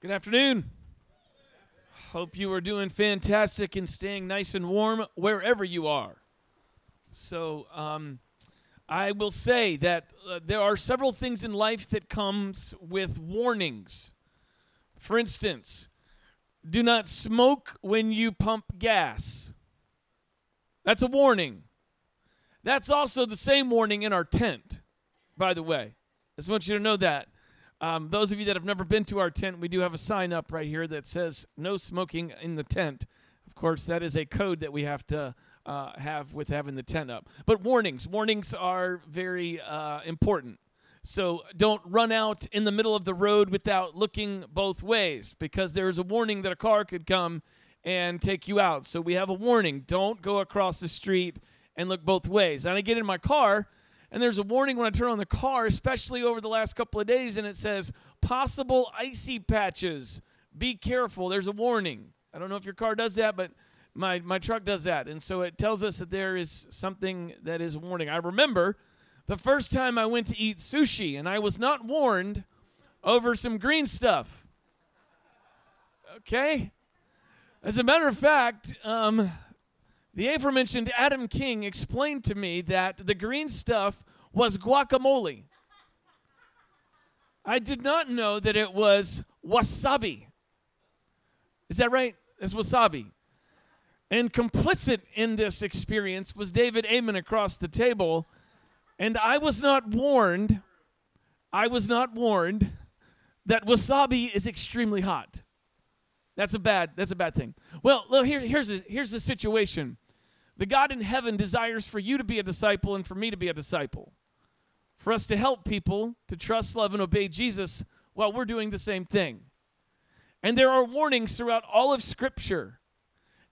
Good afternoon. Hope you are doing fantastic and staying nice and warm wherever you are. So, um, I will say that uh, there are several things in life that comes with warnings. For instance, do not smoke when you pump gas. That's a warning. That's also the same warning in our tent, by the way. I just want you to know that. Um, those of you that have never been to our tent, we do have a sign up right here that says no smoking in the tent. Of course, that is a code that we have to uh, have with having the tent up. But warnings, warnings are very uh, important. So don't run out in the middle of the road without looking both ways because there's a warning that a car could come and take you out. So we have a warning don't go across the street and look both ways. And I get in my car and there's a warning when I turn on the car, especially over the last couple of days, and it says possible icy patches. Be careful. There's a warning. I don't know if your car does that, but my, my truck does that. And so it tells us that there is something that is warning. I remember the first time I went to eat sushi, and I was not warned over some green stuff. Okay? As a matter of fact, um, the aforementioned Adam King explained to me that the green stuff was guacamole. I did not know that it was wasabi. Is that right? It's wasabi. And complicit in this experience was David Amon across the table. And I was not warned, I was not warned that wasabi is extremely hot. That's a bad, that's a bad thing. Well, here, here's, a, here's the situation. The God in heaven desires for you to be a disciple and for me to be a disciple. For us to help people to trust, love, and obey Jesus while we're doing the same thing. And there are warnings throughout all of Scripture.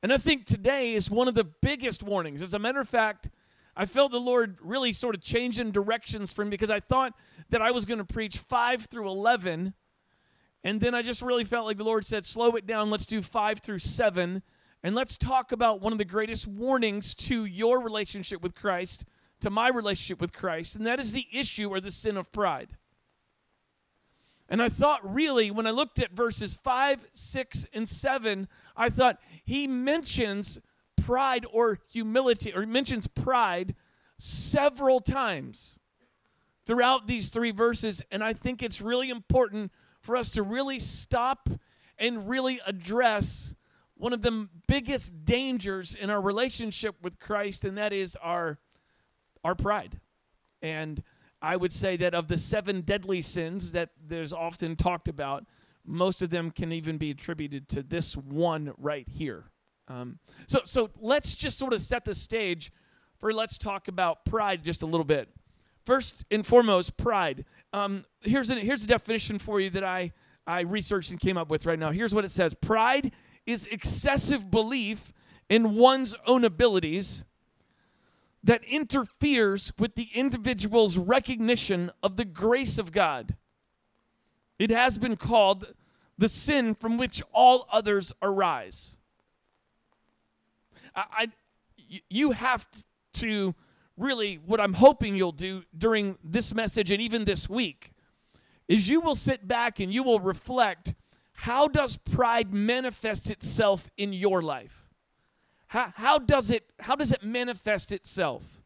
And I think today is one of the biggest warnings. As a matter of fact, I felt the Lord really sort of changing directions for me because I thought that I was going to preach 5 through 11. And then I just really felt like the Lord said, slow it down. Let's do 5 through 7 and let's talk about one of the greatest warnings to your relationship with Christ, to my relationship with Christ, and that is the issue or the sin of pride. And I thought, really, when I looked at verses 5, 6, and 7, I thought he mentions pride or humility, or mentions pride several times throughout these three verses. And I think it's really important for us to really stop and really address one of the biggest dangers in our relationship with Christ, and that is our our pride. And I would say that of the seven deadly sins that there's often talked about, most of them can even be attributed to this one right here. Um, so, so let's just sort of set the stage for let's talk about pride just a little bit. First and foremost, pride. Um, here's a, here's a definition for you that I I researched and came up with right now. Here's what it says: Pride is excessive belief in one's own abilities that interferes with the individual's recognition of the grace of God. It has been called the sin from which all others arise. I, I you have to really, what I'm hoping you'll do during this message and even this week, is you will sit back and you will reflect how does pride manifest itself in your life? How, how, does it, how does it manifest itself?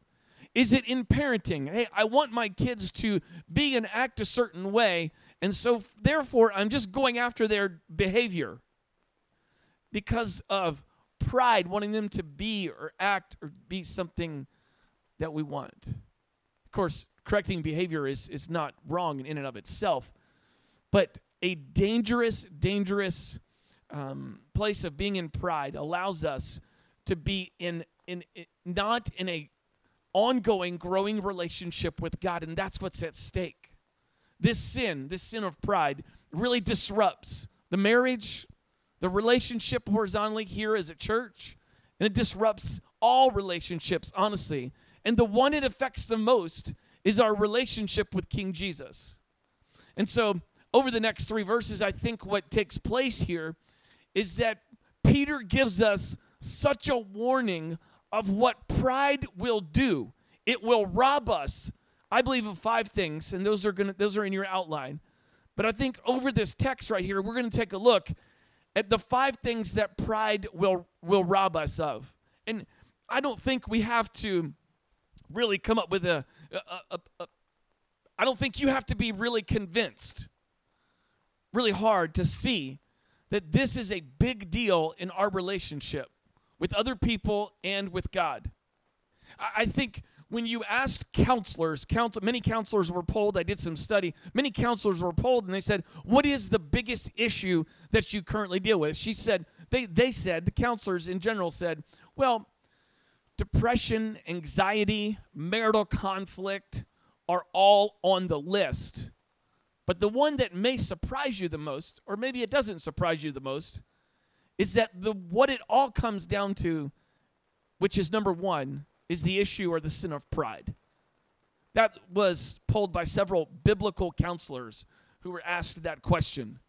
Is it in parenting? Hey, I want my kids to be and act a certain way, and so therefore I'm just going after their behavior because of pride, wanting them to be or act or be something that we want. Of course, correcting behavior is, is not wrong in and of itself, but a dangerous, dangerous um, place of being in pride allows us to be in, in, in not in a ongoing, growing relationship with God, and that's what's at stake. This sin, this sin of pride, really disrupts the marriage, the relationship horizontally here as a church, and it disrupts all relationships, honestly. And the one it affects the most is our relationship with King Jesus. And so over the next three verses, I think what takes place here is that Peter gives us such a warning of what pride will do. It will rob us, I believe, of five things, and those are gonna those are in your outline. But I think over this text right here, we're to take a look at the five things that pride will will rob us of. And I don't think we have to really come up with a, a, a, a I don't think you have to be really convinced really hard to see that this is a big deal in our relationship with other people and with God. I, think when you asked counselors, counsel, many counselors were polled. I did some study. Many counselors were polled, and they said, "What is the biggest issue that you currently deal with?" She said, "They they said the counselors in general said, well, depression, anxiety, marital conflict are all on the list." But the one that may surprise you the most, or maybe it doesn't surprise you the most, is that the what it all comes down to, which is number one, is the issue or the sin of pride. That was polled by several biblical counselors who were asked that question.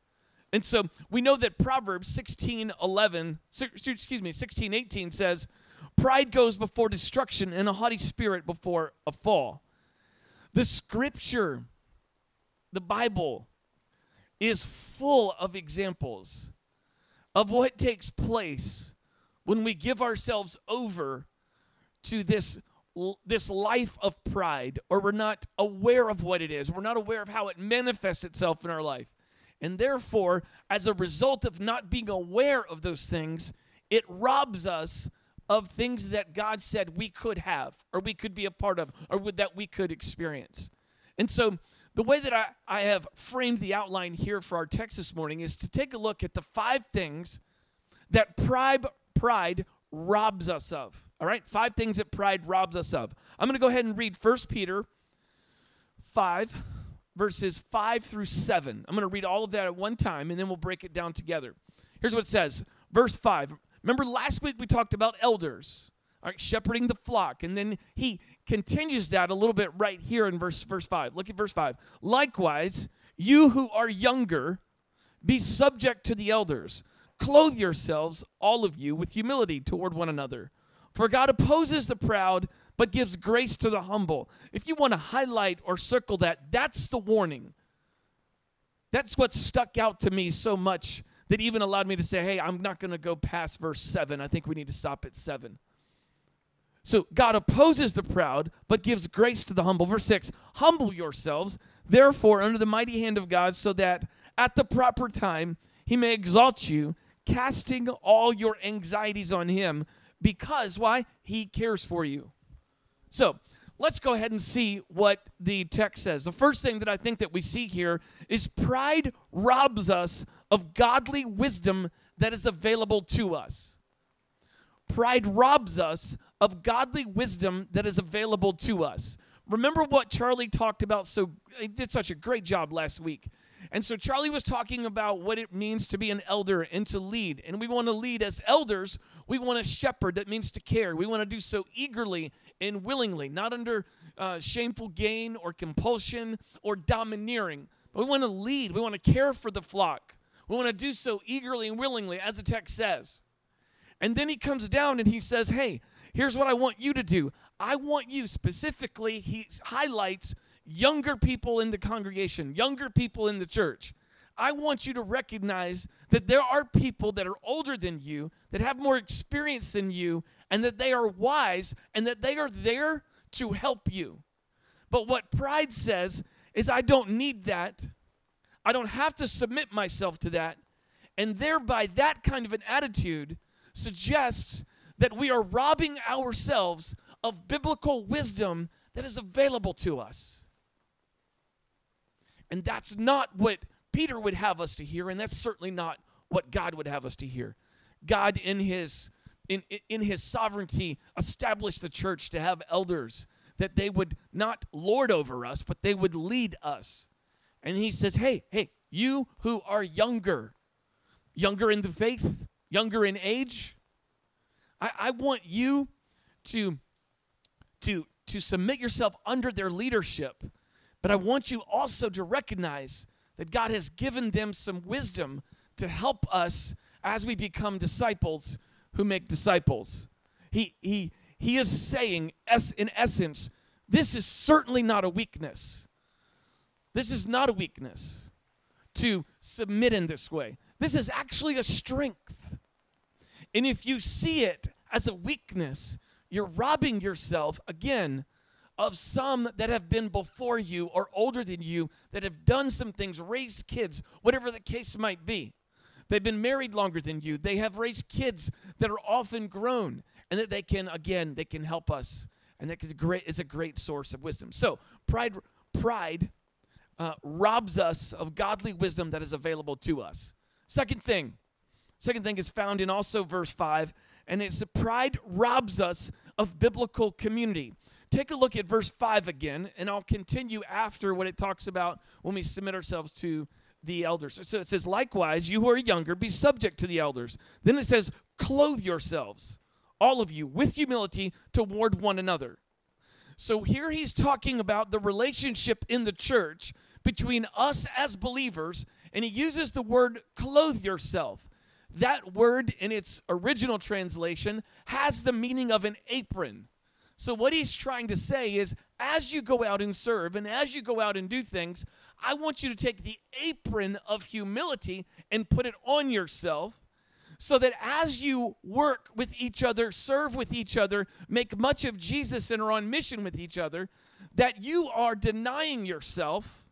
And so we know that Proverbs 16 11, excuse me, 16 18 says, Pride goes before destruction and a haughty spirit before a fall. The scripture, the Bible, is full of examples of what takes place when we give ourselves over to this this life of pride or we're not aware of what it is. We're not aware of how it manifests itself in our life. And therefore as a result of not being aware of those things it robs us of things that God said we could have or we could be a part of or that we could experience. And so the way that I, I have framed the outline here for our text this morning is to take a look at the five things that pride pride robs us of all right, five things that pride robs us of. I'm going to go ahead and read 1 Peter 5, verses 5 through 7. I'm going to read all of that at one time and then we'll break it down together. Here's what it says Verse 5. Remember last week we talked about elders, shepherding the flock. And then he continues that a little bit right here in verse, verse 5. Look at verse 5. Likewise, you who are younger, be subject to the elders. Clothe yourselves, all of you, with humility toward one another. For God opposes the proud, but gives grace to the humble. If you want to highlight or circle that, that's the warning. That's what stuck out to me so much that even allowed me to say, hey, I'm not going to go past verse 7. I think we need to stop at 7. So God opposes the proud, but gives grace to the humble. Verse 6 Humble yourselves, therefore, under the mighty hand of God, so that at the proper time he may exalt you, casting all your anxieties on him because why? He cares for you. So, let's go ahead and see what the text says. The first thing that I think that we see here is pride robs us of godly wisdom that is available to us. Pride robs us of godly wisdom that is available to us. Remember what Charlie talked about so he did such a great job last week and so Charlie was talking about what it means to be an elder and to lead. And we want to lead as elders. We want a shepherd, that means to care. We want to do so eagerly and willingly, not under uh, shameful gain or compulsion or domineering. But we want to lead. We want to care for the flock. We want to do so eagerly and willingly, as the text says. And then he comes down and he says, Hey, here's what I want you to do. I want you specifically, he highlights younger people in the congregation, younger people in the church. I want you to recognize that there are people that are older than you, that have more experience than you, and that they are wise and that they are there to help you. But what pride says is, I don't need that. I don't have to submit myself to that. And thereby, that kind of an attitude suggests that we are robbing ourselves of biblical wisdom that is available to us. And that's not what Peter would have us to hear, and that's certainly not what God would have us to hear. God, in his in, in his sovereignty, established the church to have elders that they would not lord over us, but they would lead us. And he says, Hey, hey, you who are younger, younger in the faith, younger in age, I, I want you to, to, to submit yourself under their leadership but I want you also to recognize that God has given them some wisdom to help us as we become disciples who make disciples. He, he, he is saying, in essence, this is certainly not a weakness. This is not a weakness. to submit in this way. This is actually a strength. And if you see it as a weakness, you're robbing yourself again of some that have been before you or older than you that have done some things, raised kids, whatever the case might be. They've been married longer than you. They have raised kids that are often grown and that they can again, they can help us. And that is great is a great source of wisdom. So, pride pride uh, robs us of godly wisdom that is available to us. Second thing, second thing is found in also verse 5, and it's pride robs us of biblical community. Take a look at verse 5 again, and I'll continue after what it talks about when we submit ourselves to the elders. So it says, likewise, you who are younger, be subject to the elders. Then it says, clothe yourselves, all of you, with humility toward one another. So here he's talking about the relationship in the church between us as believers, and he uses the word clothe yourself. That word in its original translation has the meaning of an apron. So, what he's trying to say is as you go out and serve and as you go out and do things, I want you to take the apron of humility and put it on yourself so that as you work with each other, serve with each other, make much of Jesus and are on mission with each other, that you are denying yourself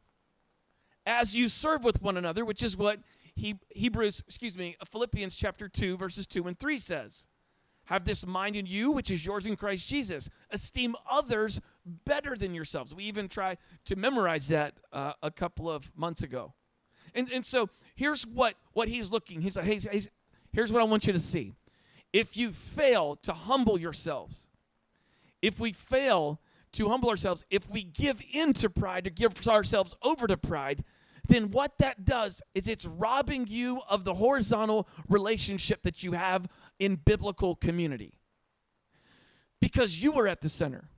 as you serve with one another, which is what he, Hebrews, excuse me, Philippians chapter 2, verses 2 and 3 says. Have this mind in you, which is yours in Christ Jesus. Esteem others better than yourselves. We even tried to memorize that uh, a couple of months ago. And, and so here's what, what he's looking. He's like, hey, he's, here's what I want you to see. If you fail to humble yourselves, if we fail to humble ourselves, if we give in to pride, to give ourselves over to pride, then what that does is it's robbing you of the horizontal relationship that you have in biblical community. Because you are at the center,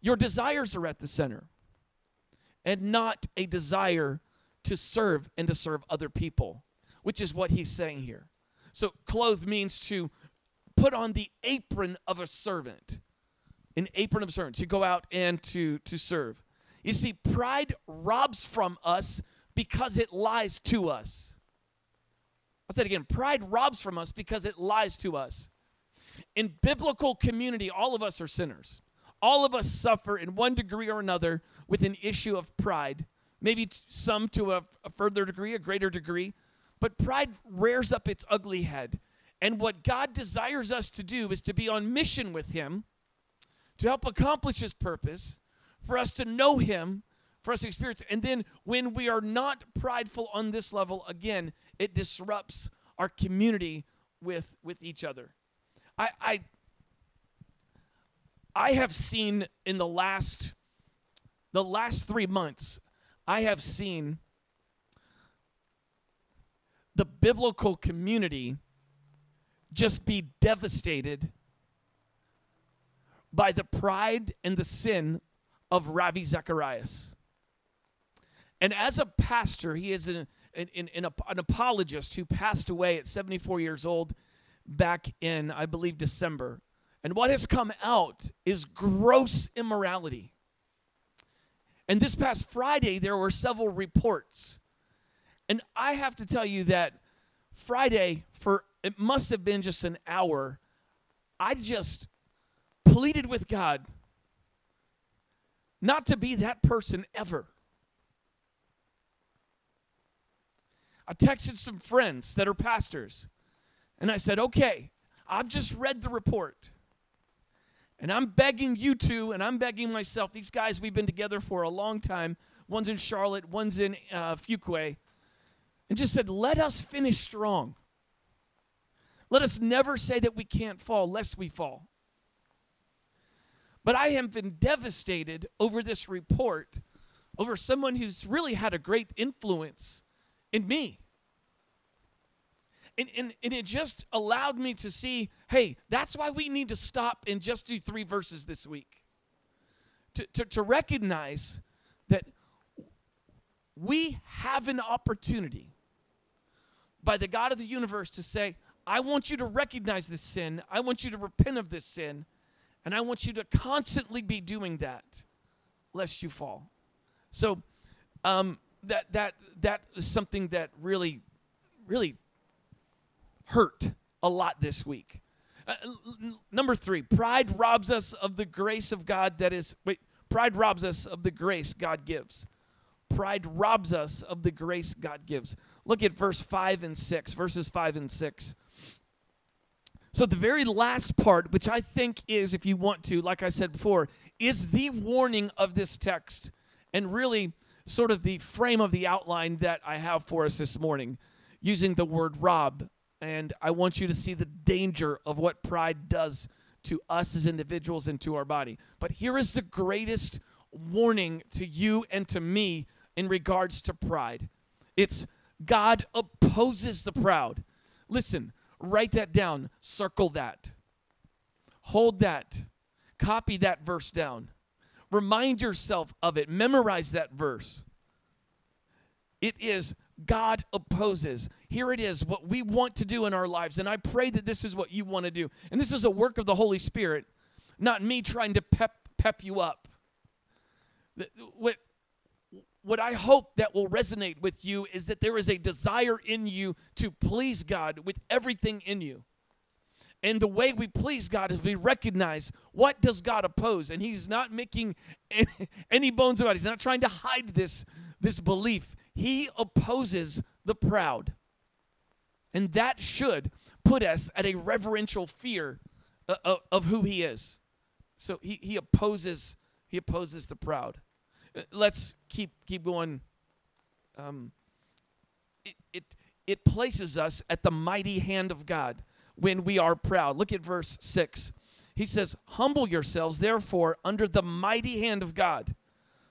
your desires are at the center, and not a desire to serve and to serve other people, which is what he's saying here. So, clothe means to put on the apron of a servant, an apron of servant, to go out and to, to serve. You see, pride robs from us because it lies to us. I'll say it again pride robs from us because it lies to us. In biblical community, all of us are sinners. All of us suffer in one degree or another with an issue of pride. Maybe some to a, a further degree, a greater degree. But pride rears up its ugly head. And what God desires us to do is to be on mission with Him, to help accomplish His purpose, for us to know Him, for us to experience. And then when we are not prideful on this level, again, it disrupts our community with, with each other. I, I, I have seen in the last the last three months, I have seen the biblical community just be devastated by the pride and the sin of Ravi Zacharias. And as a pastor, he is an, an, an, an, apologist who passed away at 74 years old back in, I believe, December. And what has come out is gross immorality. And this past Friday, there were several reports. And I have to tell you that Friday, for it must have been just an hour, I just pleaded with God not to be that person ever. I texted some friends that are pastors, and I said, okay, I've just read the report. And I'm begging you to, and I'm begging myself, these guys, we've been together for a long time. One's in Charlotte, one's in uh, Fuquay. And just said, let us finish strong. Let us never say that we can't fall, lest we fall. But I have been devastated over this report, over someone who's really had a great influence in me. And, and, and it just allowed me to see hey, that's why we need to stop and just do three verses this week. To, to, to recognize that we have an opportunity by the God of the universe to say, I want you to recognize this sin, I want you to repent of this sin, and I want you to constantly be doing that lest you fall. So, um, that that that is something that really, really hurt a lot this week. Uh, number three, pride robs us of the grace of God that is. Wait, pride robs us of the grace God gives. Pride robs us of the grace God gives. Look at verse 5 and 6, verses 5 and 6. So, the very last part, which I think is, if you want to, like I said before, is the warning of this text and really sort of the frame of the outline that I have for us this morning using the word rob. And I want you to see the danger of what pride does to us as individuals and to our body. But here is the greatest warning to you and to me in regards to pride it's God opposes the proud. Listen, write that down, circle that, hold that, copy that verse down, remind yourself of it, memorize that verse. It is God opposes. Here it is, what we want to do in our lives. And I pray that this is what you want to do. And this is a work of the Holy Spirit, not me trying to pep, pep you up. What, what I hope that will resonate with you is that there is a desire in you to please God with everything in you. And the way we please God is we recognize what does God oppose, and He's not making any bones about it. He's not trying to hide this, this belief. He opposes the proud. And that should put us at a reverential fear of, uh, uh, of who he is. So he, he opposes he opposes the proud. Uh, let's keep keep going. Um, it, it it places us at the mighty hand of God when we are proud. Look at verse six. He says, "Humble yourselves, therefore, under the mighty hand of God,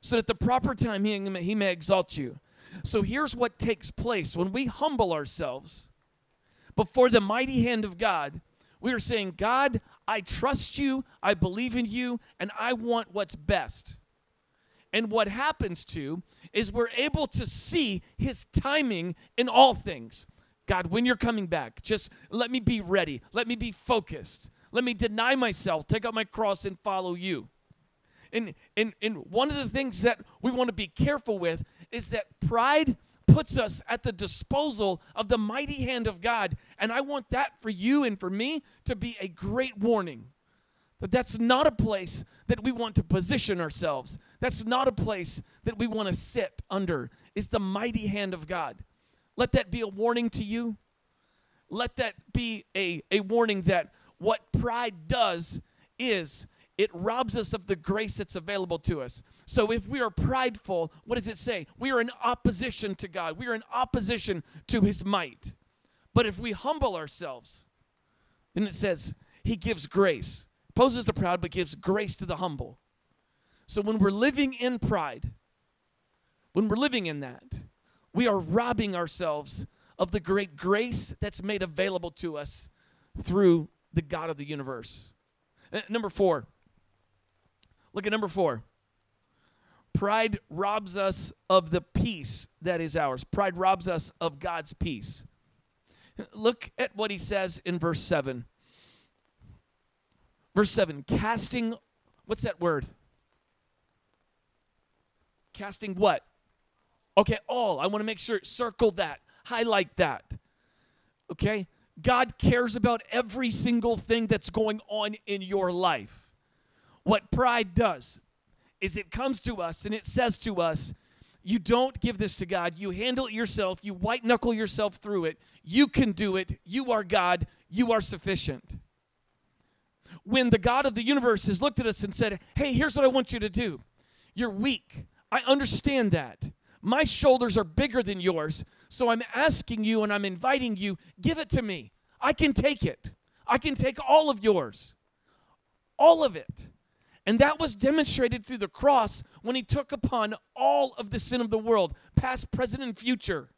so that at the proper time he, he may exalt you." So here's what takes place when we humble ourselves before the mighty hand of God. We are saying, God, I trust you, I believe in you, and I want what's best. And what happens to is we're able to see his timing in all things. God, when you're coming back, just let me be ready. Let me be focused. Let me deny myself, take up my cross, and follow you. And, and, and one of the things that we want to be careful with is that pride puts us at the disposal of the mighty hand of God. And I want that for you and for me to be a great warning. That that's not a place that we want to position ourselves. That's not a place that we want to sit under. Is the mighty hand of God. Let that be a warning to you. Let that be a, a warning that what pride does is it robs us of the grace that's available to us. So if we are prideful, what does it say? We are in opposition to God, we are in opposition to His might. But if we humble ourselves, then it says, He gives grace. Opposes the proud, but gives grace to the humble. So when we're living in pride, when we're living in that, we are robbing ourselves of the great grace that's made available to us through the God of the universe. Uh, number four, Look at number four. Pride robs us of the peace that is ours. Pride robs us of God's peace. Look at what he says in verse 7. Verse 7 casting, what's that word? Casting what? Okay, all. I want to make sure, circle that, highlight that. Okay? God cares about every single thing that's going on in your life. What pride does is it comes to us and it says to us, you don't give this to God. You handle it yourself. You white knuckle yourself through it. You can do it. You are God. You are sufficient. When the God of the universe has looked at us and said, Hey, here's what I want you to do. You're weak. I understand that. My shoulders are bigger than yours. So I'm asking you and I'm inviting you, give it to me. I can take it. I can take all of yours. All of it. And that was demonstrated through the cross when he took upon all of the sin of the world, past, present, and future.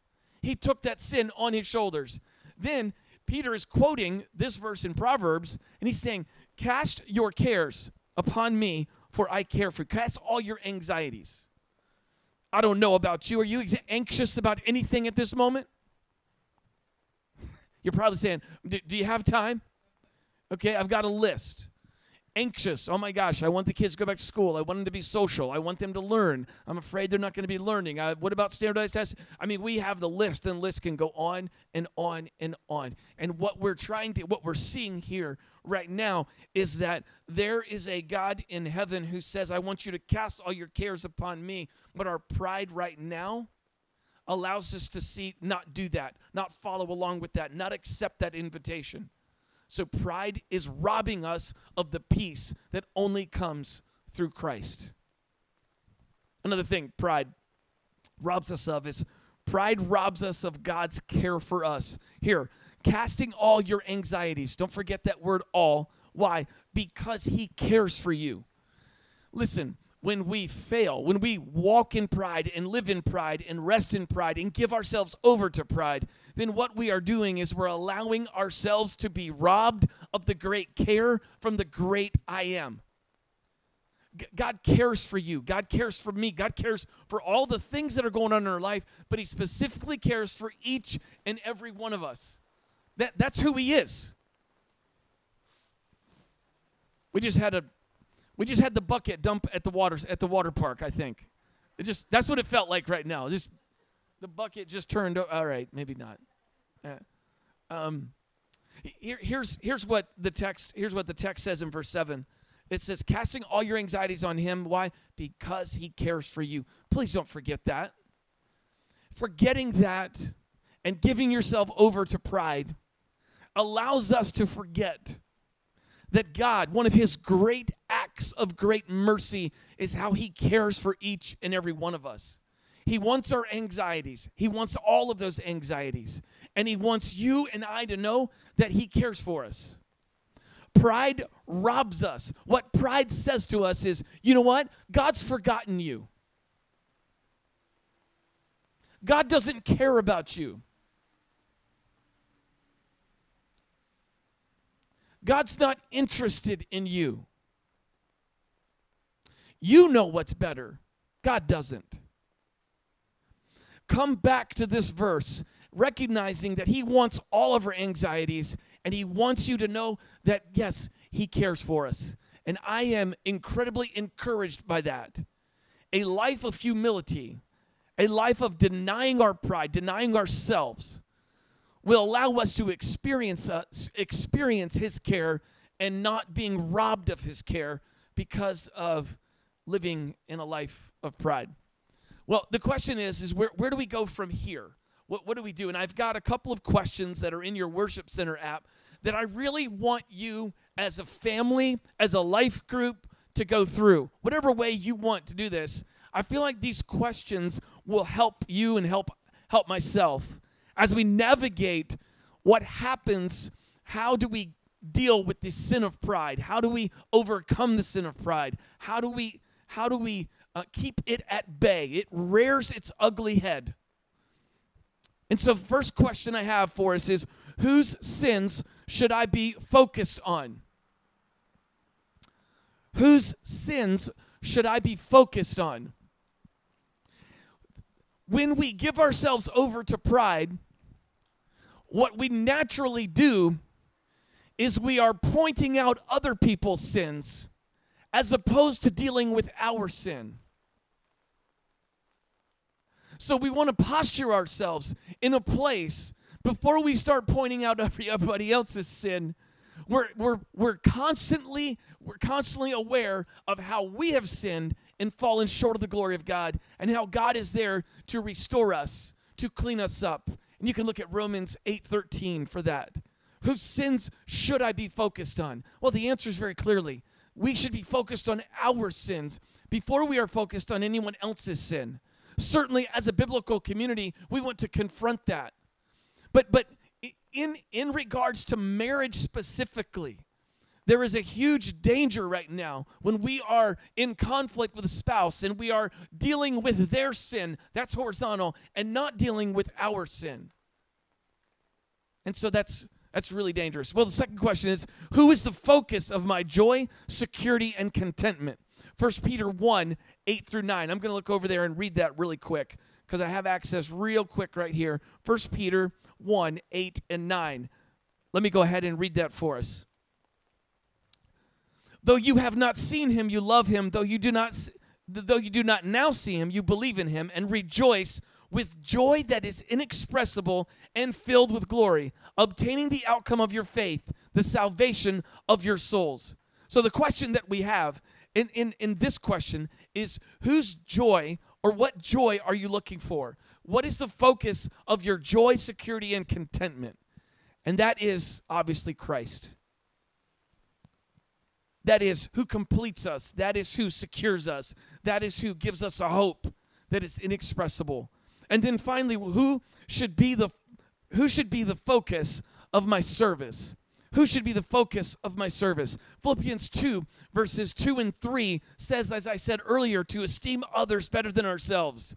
He took that sin on his shoulders. Then Peter is quoting this verse in Proverbs, and he's saying, Cast your cares upon me, for I care for you. Cast all your anxieties. I don't know about you. Are you anxious about anything at this moment? You're probably saying, Do you have time? Okay, I've got a list. anxious. Oh my gosh, I want the kids to go back to school. I want them to be social. I want them to learn. I'm afraid they're not going to be learning. Uh, what about standardized tests? I mean, we have the list, and list can go on and on and on. And what we're trying to, what we're seeing here right now is that there is a God in heaven who says, I want you to cast all your cares upon me. But our pride right now allows us to see, not do that, not follow along with that, not accept that invitation. So pride is robbing us of the peace that only comes through Christ. Another thing pride robs us of is pride robs us of God's care for us. Here, casting all your anxieties. Don't forget that word all. Why? Because he cares for you. Listen, when we fail, when we walk in pride and live in pride and rest in pride and give ourselves over to pride, then what we are doing is we're allowing ourselves to be robbed of the great care from the great I am. God cares for you. God cares for me. God cares for all the things that are going on in our life, but He specifically cares for each and every one of us. That, that's who He is. We just had a we just had the bucket dump at the water at the water park. I think it just that's what it felt like right now. Just the bucket just turned. All right, maybe not. Um, here, here's here's what the text here's what the text says in verse seven. It says, "Casting all your anxieties on Him. Why? Because He cares for you." Please don't forget that. Forgetting that and giving yourself over to pride allows us to forget that God, one of his great acts of great mercy, is how he cares for each and every one of us. He wants our anxieties, he wants all of those anxieties, and he wants you and I to know that he cares for us. Pride robs us. What pride says to us is, you know what? God's forgotten you. God doesn't care about you. God's not interested in you. You know what's better, God doesn't. Come back to this verse, recognizing that He wants all of our anxieties and He wants you to know that, yes, He cares for us. And I am incredibly encouraged by that. A life of humility, a life of denying our pride, denying ourselves will allow us to experience uh, experience his care and not being robbed of his care because of living in a life of pride. Well, the question is is where, where do we go from here? What, what do we do? And I've got a couple of questions that are in your worship center app that I really want you as a family, as a life group to go through. Whatever way you want to do this, I feel like these questions will help you and help help myself as we navigate what happens, how do we deal with the sin of pride? How do we overcome the sin of pride? How do we how do we uh, keep it at bay? It rears its ugly head. And so, first question I have for us is whose sins should I be focused on? Whose sins should I be focused on? When we give ourselves over to pride, what we naturally do is we are pointing out other people's sins as opposed to dealing with our sin. So we want to posture ourselves in a place before we start pointing out everybody else's sin. We're, we're, we're constantly we're constantly aware of how we have sinned and fallen short of the glory of God and how God is there to restore us, to clean us up, and you can look at Romans 8:13 for that. Whose sins should I be focused on? Well, the answer is very clearly. We should be focused on our sins before we are focused on anyone else's sin. Certainly as a biblical community, we want to confront that. But but in in regards to marriage specifically, there is a huge danger right now when we are in conflict with a spouse and we are dealing with their sin, that's horizontal, and not dealing with our sin. And so that's that's really dangerous. Well, the second question is who is the focus of my joy, security, and contentment? 1 Peter 1, 8 through 9. I'm going to look over there and read that really quick because I have access real quick right here. 1 Peter 1, 8 and 9. Let me go ahead and read that for us. Though you have not seen him, you love him. Though you do not though you do not now see him, you believe in him and rejoice with joy that is inexpressible and filled with glory, obtaining the outcome of your faith, the salvation of your souls. So the question that we have in, in, in this question is whose joy or what joy are you looking for? What is the focus of your joy, security, and contentment? And that is obviously Christ. That is who completes us. That is who secures us. That is who gives us a hope that is inexpressible. And then finally, who should be the who should be the focus of my service? Who should be the focus of my service? Philippians 2, verses 2 and 3 says, as I said earlier, to esteem others better than ourselves.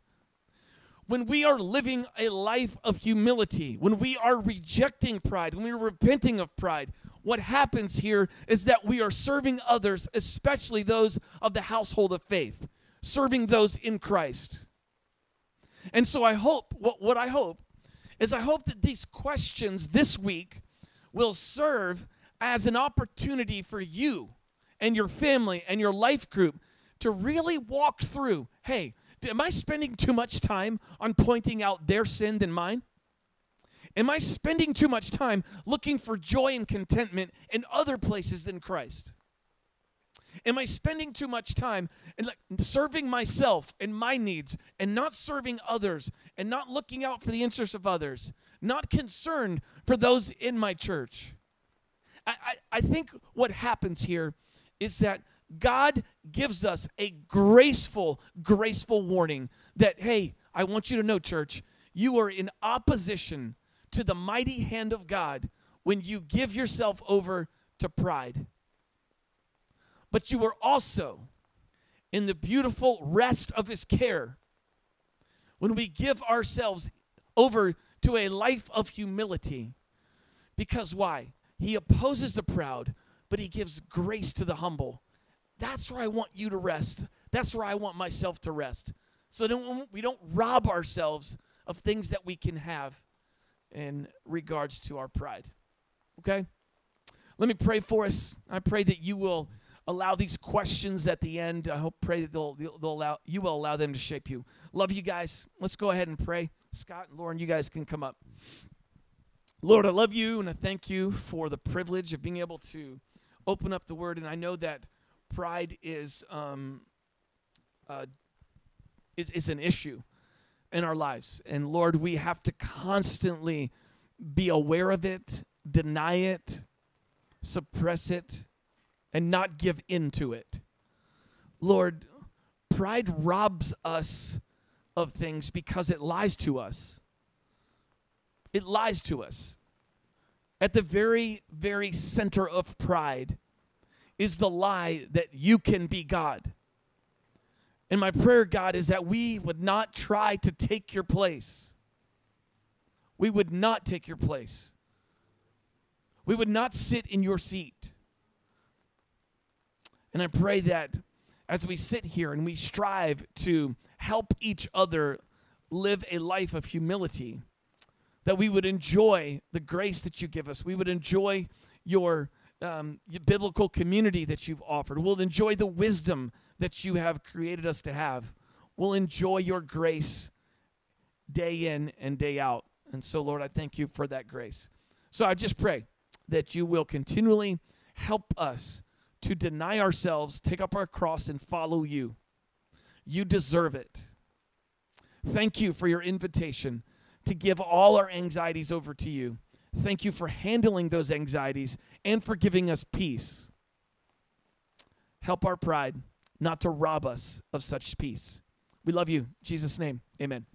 When we are living a life of humility, when we are rejecting pride, when we are repenting of pride, what happens here is that we are serving others, especially those of the household of faith, serving those in Christ. And so I hope, what, what I hope, is I hope that these questions this week will serve as an opportunity for you and your family and your life group to really walk through hey, am I spending too much time on pointing out their sin than mine? Am I spending too much time looking for joy and contentment in other places than Christ? Am I spending too much time in like serving myself and my needs and not serving others and not looking out for the interests of others, not concerned for those in my church? I, I, I think what happens here is that God gives us a graceful, graceful warning that, hey, I want you to know, church, you are in opposition to the mighty hand of God when you give yourself over to pride. But you are also in the beautiful rest of His care when we give ourselves over to a life of humility. Because why? He opposes the proud, but He gives grace to the humble. That's where I want you to rest. That's where I want myself to rest. So that we don't rob ourselves of things that we can have in regards to our pride. Okay? Let me pray for us. I pray that you will allow these questions at the end. I hope pray that they'll, they'll allow you will allow them to shape you. Love you guys. Let's go ahead and pray. Scott and Lauren, you guys can come up. Lord, I love you and I thank you for the privilege of being able to open up the word. And I know that pride is um, uh, is, is an issue in our lives. And Lord, we have to constantly be aware of it, deny it, suppress it, and not give in to it. Lord, pride robs us of things because it lies to us. It lies to us. At the very, very center of pride is the lie that you can be God. And my prayer, God, is that we would not try to take your place. We would not take your place. We would not sit in your seat. And I pray that as we sit here and we strive to help each other live a life of humility, that we would enjoy the grace that you give us. We would enjoy your, um, biblical community that you've offered. We'll enjoy the wisdom that you have created us to have. We'll enjoy your grace day in and day out. And so, Lord, I thank you for that grace. So I just pray that you will continually help us to deny ourselves, take up our cross, and follow you. You deserve it. Thank you for your invitation to give all our anxieties over to you. Thank you for handling those anxieties and for giving us peace. Help our pride not to rob us of such peace. We love you. In Jesus' name, amen.